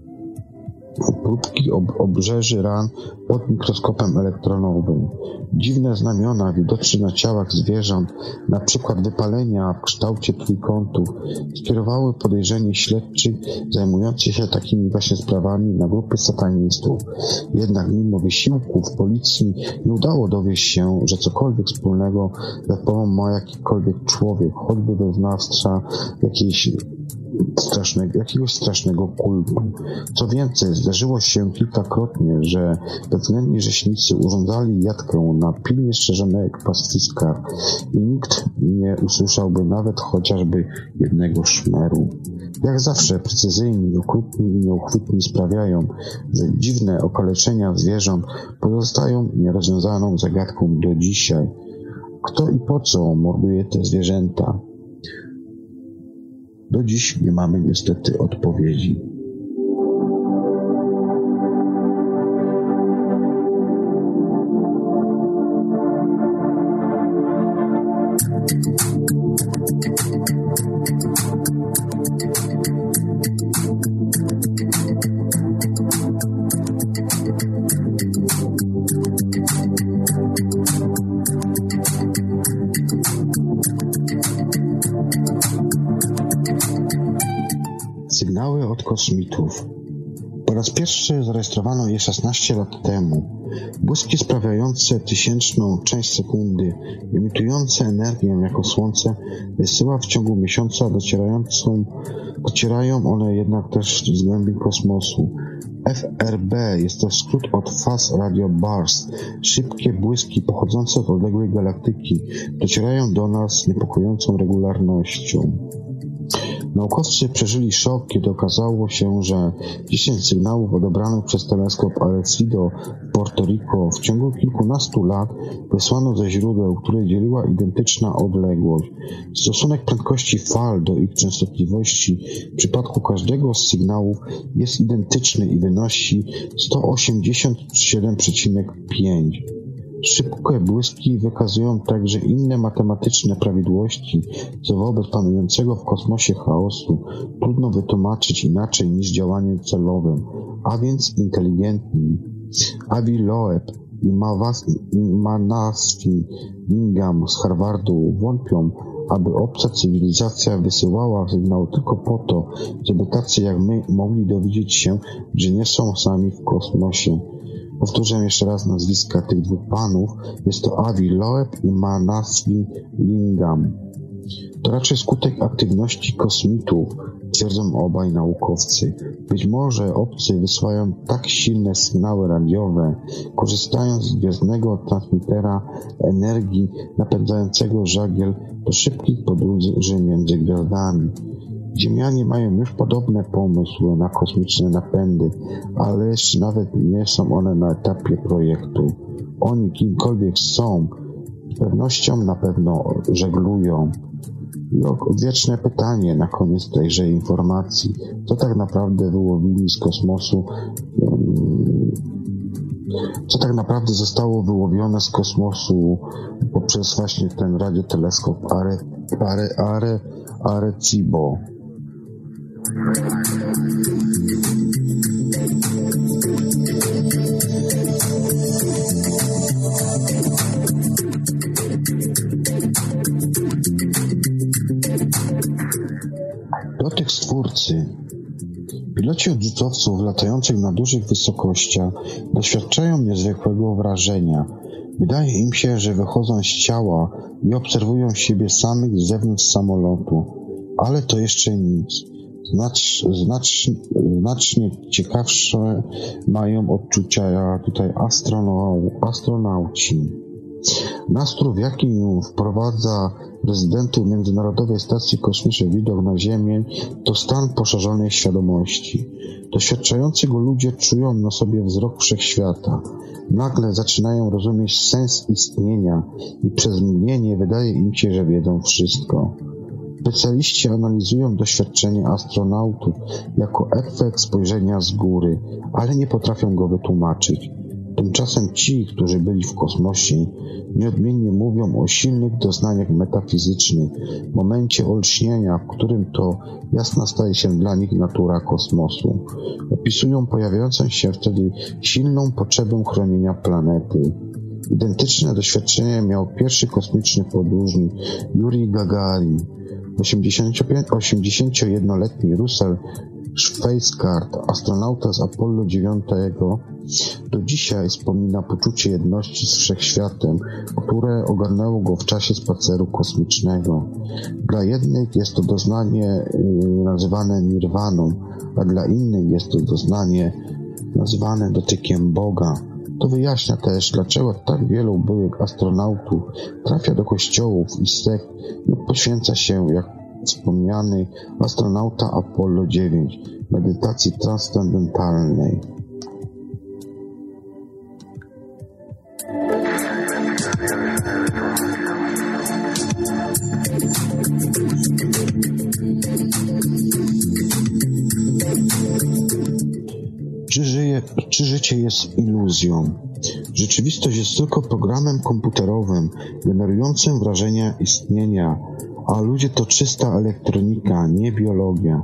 próbki ob obrzeży ran pod mikroskopem elektronowym. Dziwne znamiona widoczne na ciałach zwierząt, na przykład wypalenia w kształcie trójkątów, skierowały podejrzenie śledczych zajmujących się takimi właśnie sprawami na grupy satanistów. Jednak mimo wysiłków policji nie udało dowieść się, że cokolwiek wspólnego z ma jakikolwiek człowiek, choćby wyznawca jakiejś strasznego, jakiegoś strasznego kultu. Co więcej, zdarzyło się kilkakrotnie, że bezwzględni rzeźnicy urządzali jatkę na pilnie strzeżonych pastwiskach i nikt nie usłyszałby nawet chociażby jednego szmeru. Jak zawsze precyzyjni, okrutni i nieuchwytni sprawiają, że dziwne okaleczenia zwierząt pozostają nierozwiązaną zagadką do dzisiaj. Kto i po co morduje te zwierzęta? Do dziś nie mamy niestety odpowiedzi. Kosmitów. Po raz pierwszy zarejestrowano je 16 lat temu. Błyski sprawiające tysięczną część sekundy, emitujące energię jako Słońce, wysyła w ciągu miesiąca docierającą, docierają one jednak też z głębi kosmosu. FRB jest to skrót od Fast Radio Burst. Szybkie błyski pochodzące od odległej galaktyki docierają do nas z niepokojącą regularnością. Naukowcy przeżyli szok, kiedy okazało się, że 10 sygnałów odebranych przez teleskop Arecibo w Porto Rico w ciągu kilkunastu lat wysłano ze źródeł, które dzieliła identyczna odległość. Stosunek prędkości fal do ich częstotliwości w przypadku każdego z sygnałów jest identyczny i wynosi 187,5. Szybkie błyski wykazują także inne matematyczne prawidłowości, co wobec panującego w kosmosie chaosu trudno wytłumaczyć inaczej niż działaniem celowym, a więc inteligentnym. Avi Loeb i Manasfi Bingham z Harvardu wątpią, aby obca cywilizacja wysyłała sygnał tylko po to, żeby tacy jak my mogli dowiedzieć się, że nie są sami w kosmosie. Powtórzę jeszcze raz nazwiska tych dwóch panów. Jest to Avi Loeb i Manasvi Lingam. To raczej skutek aktywności kosmitów, twierdzą obaj naukowcy. Być może obcy wysyłają tak silne sygnały radiowe, korzystając z gwiezdnego transmitera energii napędzającego żagiel do szybkich podróży między gwiazdami. Ziemianie mają już podobne pomysły na kosmiczne napędy, ale jeszcze nawet nie są one na etapie projektu. Oni kimkolwiek są, z pewnością na pewno żeglują. Wieczne pytanie na koniec tejże informacji, co tak naprawdę wyłowili z kosmosu, co tak naprawdę zostało wyłowione z kosmosu poprzez właśnie ten radioteleskop Are, Are, Are, Arecibo. Dotyk stwórcy. Piloci odrzutowców latających na dużych wysokościach doświadczają niezwykłego wrażenia. Wydaje im się, że wychodzą z ciała i obserwują siebie samych z zewnątrz samolotu. Ale to jeszcze nic. Znacz, znacz, znacznie ciekawsze mają odczucia tutaj astronau, astronauci. Nastrój, w jakim wprowadza rezydentów Międzynarodowej Stacji Kosmicznej widok na Ziemię, to stan poszerzonej świadomości. Doświadczający go ludzie czują na sobie wzrok wszechświata. Nagle zaczynają rozumieć sens istnienia i przez mgnienie wydaje im się, że wiedzą wszystko. Specjaliści analizują doświadczenie astronautów jako efekt spojrzenia z góry, ale nie potrafią go wytłumaczyć. Tymczasem ci, którzy byli w kosmosie, nieodmiennie mówią o silnych doznaniach metafizycznych, momencie olśnienia, w którym to jasna staje się dla nich natura kosmosu. Opisują pojawiającą się wtedy silną potrzebę chronienia planety. Identyczne doświadczenie miał pierwszy kosmiczny podróżnik Yuri Gagarin. 81-letni Russell Schweikart, astronauta z Apollo 9, do dzisiaj wspomina poczucie jedności z wszechświatem, które ogarnęło go w czasie spaceru kosmicznego. Dla jednych jest to doznanie y, nazywane nirwaną, a dla innych jest to doznanie nazywane dotykiem Boga. To wyjaśnia też, dlaczego tak wielu byłych astronautów trafia do kościołów i sekt lub poświęca się, jak wspomniany astronauta Apollo 9, medytacji transcendentalnej. Czy życie jest iluzją? Rzeczywistość jest tylko programem komputerowym generującym wrażenia istnienia, a ludzie to czysta elektronika, nie biologia.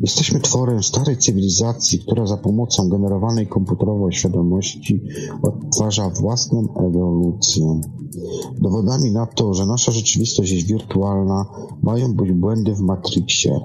Jesteśmy tworem starej cywilizacji, która za pomocą generowanej komputerowo świadomości odtwarza własną ewolucję. Dowodami na to, że nasza rzeczywistość jest wirtualna, mają być błędy w Matrixie.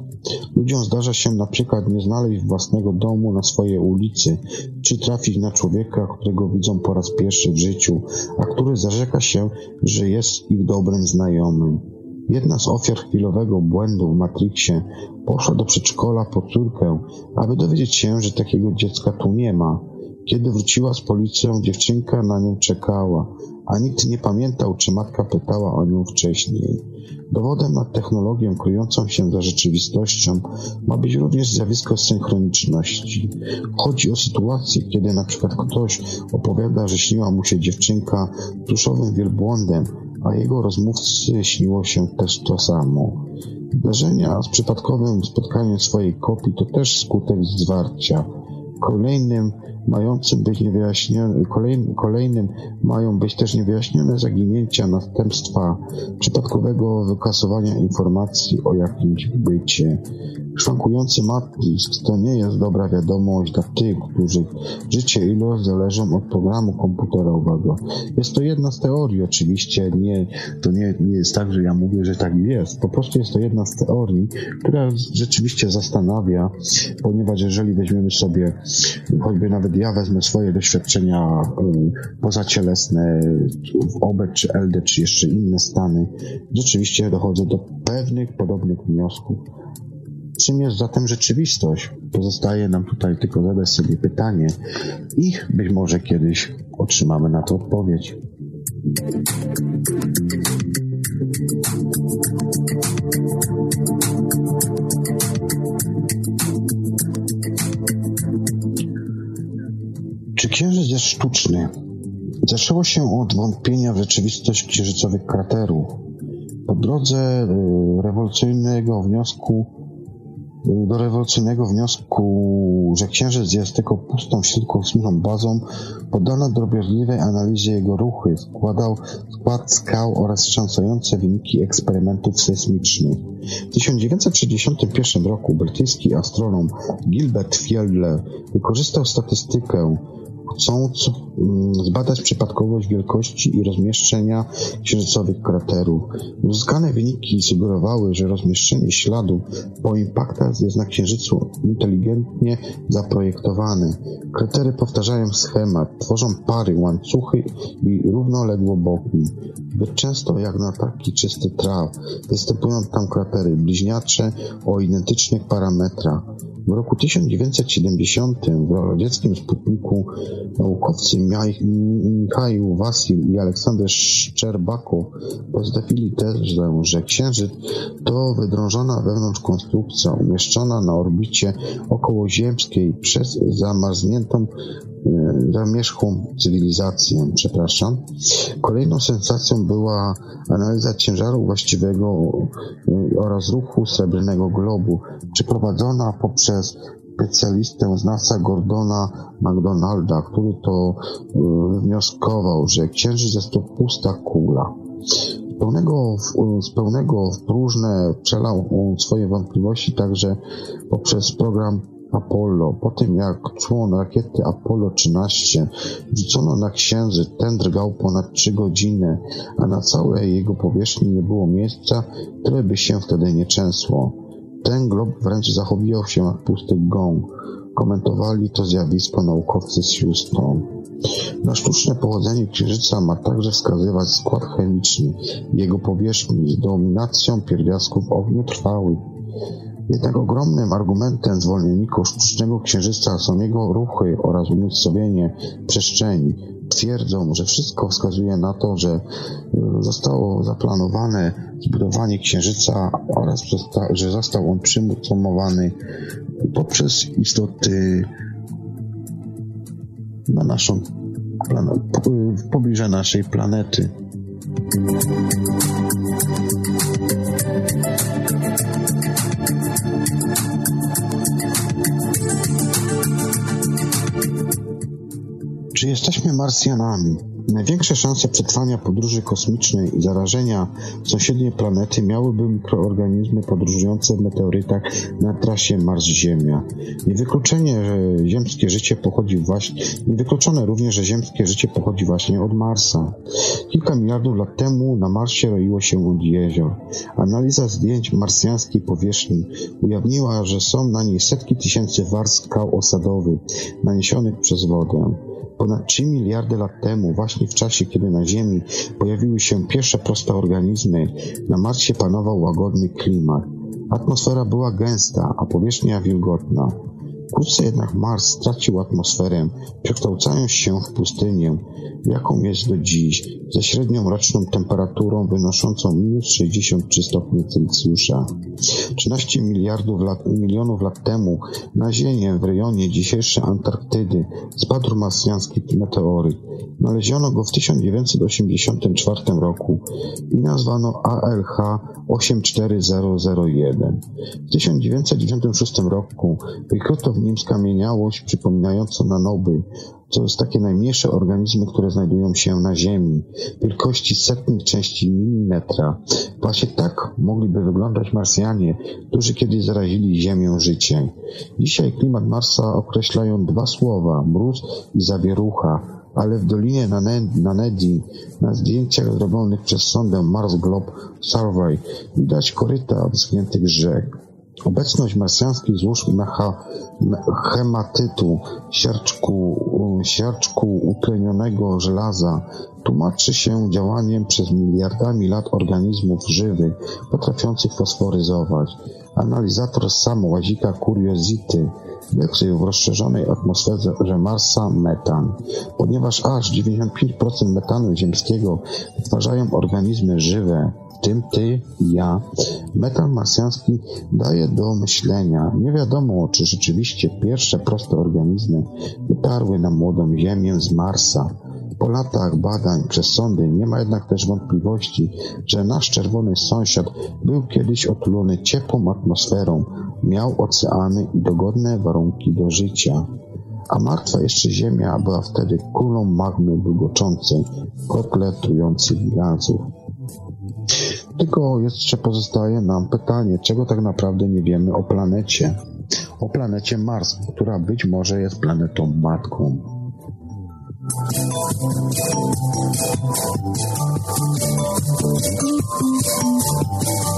Ludziom zdarza się na przykład nie znaleźć własnego domu na swojej ulicy, czy trafić na człowieka, którego widzą po raz pierwszy w życiu, a który zarzeka się, że jest ich dobrym znajomym. Jedna z ofiar chwilowego błędu w Matrixie poszła do przedszkola po córkę, aby dowiedzieć się, że takiego dziecka tu nie ma. Kiedy wróciła z policją, dziewczynka na nią czekała, a nikt nie pamiętał, czy matka pytała o nią wcześniej. Dowodem na technologię kryjącą się za rzeczywistością ma być również zjawisko synchroniczności. Chodzi o sytuację, kiedy na przykład ktoś opowiada, że śniła mu się dziewczynka tuszowym wielbłądem, a jego rozmówcy śniło się też to samo. Zdarzenia z przypadkowym spotkaniem swojej kopii to też skutek zwarcia. Kolejnym mającym być niewyjaśnione, kolejnym, kolejnym mają być też niewyjaśnione zaginięcia następstwa przypadkowego wykasowania informacji o jakimś bycie. Szwankujący Matrix to nie jest dobra wiadomość dla tych, których życie i los zależą od programu komputerowego. Jest to jedna z teorii oczywiście, nie, to nie, nie jest tak, że ja mówię, że tak jest. Po prostu jest to jedna z teorii, która rzeczywiście zastanawia, ponieważ jeżeli weźmiemy sobie, choćby nawet ja wezmę swoje doświadczenia pozacielesne w OBE czy LD, czy jeszcze inne stany, rzeczywiście dochodzę do pewnych podobnych wniosków. Czym jest zatem rzeczywistość? Pozostaje nam tutaj tylko zadać sobie pytanie i być może kiedyś otrzymamy na to odpowiedź. Księżyc jest sztuczny? Zaczęło się od wątpienia w rzeczywistość księżycowych kraterów. Po drodze y, rewolucyjnego wniosku do rewolucyjnego wniosku, że Księżyc jest tylko pustą śródkosmiczną bazą, poddano drobiazliwej analizie jego ruchy, składał skład skał oraz wstrząsające wyniki eksperymentów sejsmicznych. W 1961 roku brytyjski astronom Gilbert Fiedler wykorzystał statystykę chcąc mm, zbadać przypadkowość wielkości i rozmieszczenia księżycowych kraterów. Uzyskane wyniki sugerowały, że rozmieszczenie śladów po impaktach jest na Księżycu inteligentnie zaprojektowane. Kratery powtarzają schemat, tworzą pary, łańcuchy i równoległo boki. Zbyt często, jak na taki czysty traw, występują tam kratery bliźniacze o identycznych parametrach. W roku 1970 w radzieckim Sputniku naukowcy Michał Wasil i Aleksander Szczerbakow postawili tezę, że Księżyc to wydrążona wewnątrz konstrukcja umieszczona na orbicie okołoziemskiej przez zamarzniętą zamierzchłą cywilizację, przepraszam. Kolejną sensacją była analiza ciężaru właściwego e, oraz ruchu srebrnego globu, przeprowadzona poprzez specjalistę z NASA Gordona McDonalda, który to e, wnioskował, że Księżyc jest to pusta kula. Z pełnego, z pełnego w próżne przelał swoje wątpliwości także poprzez program Apollo. Po tym jak człon rakiety Apollo 13 rzucono na Księżyc, ten drgał ponad 3 godziny, a na całej jego powierzchni nie było miejsca, które by się wtedy nie trzęsło. Ten glob wręcz zachowywał się jak pusty gąb. Komentowali to zjawisko naukowcy z Houston. Na sztuczne pochodzenie Księżyca ma także wskazywać skład chemiczny jego powierzchni z dominacją pierwiastków ogniotrwałych. Jednak ogromnym argumentem zwolenników sztucznego księżyca są jego ruchy oraz umiejscowienie przestrzeni. Twierdzą, że wszystko wskazuje na to, że y, zostało zaplanowane zbudowanie księżyca oraz że został on przymocowany poprzez istoty na naszą w pobliże naszej planety. Czy jesteśmy Marsjanami? Największe szanse przetrwania podróży kosmicznej i zarażenia sąsiedniej planety miałyby mikroorganizmy podróżujące w meteorytach na trasie Mars-Ziemia. Niewykluczenie, że ziemskie życie pochodzi właśnie, niewykluczone również, że ziemskie życie pochodzi właśnie od Marsa. Kilka miliardów lat temu na Marsie roiło się od jezior. Analiza zdjęć marsjańskiej powierzchni ujawniła, że są na niej setki tysięcy warstw skał osadowych naniesionych przez wodę. Ponad 3 miliardy lat temu, właśnie w czasie, kiedy na Ziemi pojawiły się pierwsze proste organizmy, na Marsie panował łagodny klimat. Atmosfera była gęsta, a powierzchnia wilgotna. Wkrótce jednak Mars stracił atmosferę, przekształcając się w pustynię, jaką jest do dziś, ze średnią roczną temperaturą wynoszącą minus 63 stopnie Celsjusza. 13 miliardów lat, milionów lat temu na Ziemię w rejonie dzisiejszej Antarktydy spadł marsjański meteoryt. Znaleziono go w 1984 roku i nazwano ALH 84001. W 1996 roku wykryto w nim skamieniałość przypominającą nanoby, to jest takie najmniejsze organizmy, które znajdują się na Ziemi, wielkości setnych części milimetra. Właśnie tak mogliby wyglądać Marsjanie, którzy kiedyś zarazili Ziemię życiem. Dzisiaj klimat Marsa określają dwa słowa, mróz i zawierucha, ale w Dolinie Nanedi na zdjęciach zrobionych przez sondę Mars Globe Survey widać koryta wyschniętych rzek. Obecność marsjańskich złóż mecha, hematytu, siarczku, siarczku utlenionego żelaza tłumaczy się działaniem przez miliardami lat organizmów żywych potrafiących fosforyzować. Analizator samołazika Curiosity wykrył w rozszerzonej atmosferze Marsa metan, ponieważ aż 95% metanu ziemskiego wytwarzają organizmy żywe, tym ty ja, metan marsjański daje do myślenia. Nie wiadomo, czy rzeczywiście pierwsze proste organizmy dotarły na młodą Ziemię z Marsa. Po latach badań przez sądy nie ma jednak też wątpliwości, że nasz czerwony sąsiad był kiedyś otulony ciepłą atmosferą, miał oceany i dogodne warunki do życia. A martwa jeszcze Ziemia była wtedy kulą magmy bulgoczącej kotle trujących gazów. Tylko jeszcze pozostaje nam pytanie, czego tak naprawdę nie wiemy o planecie. O planecie Mars, która być może jest planetą matką. Opracowanie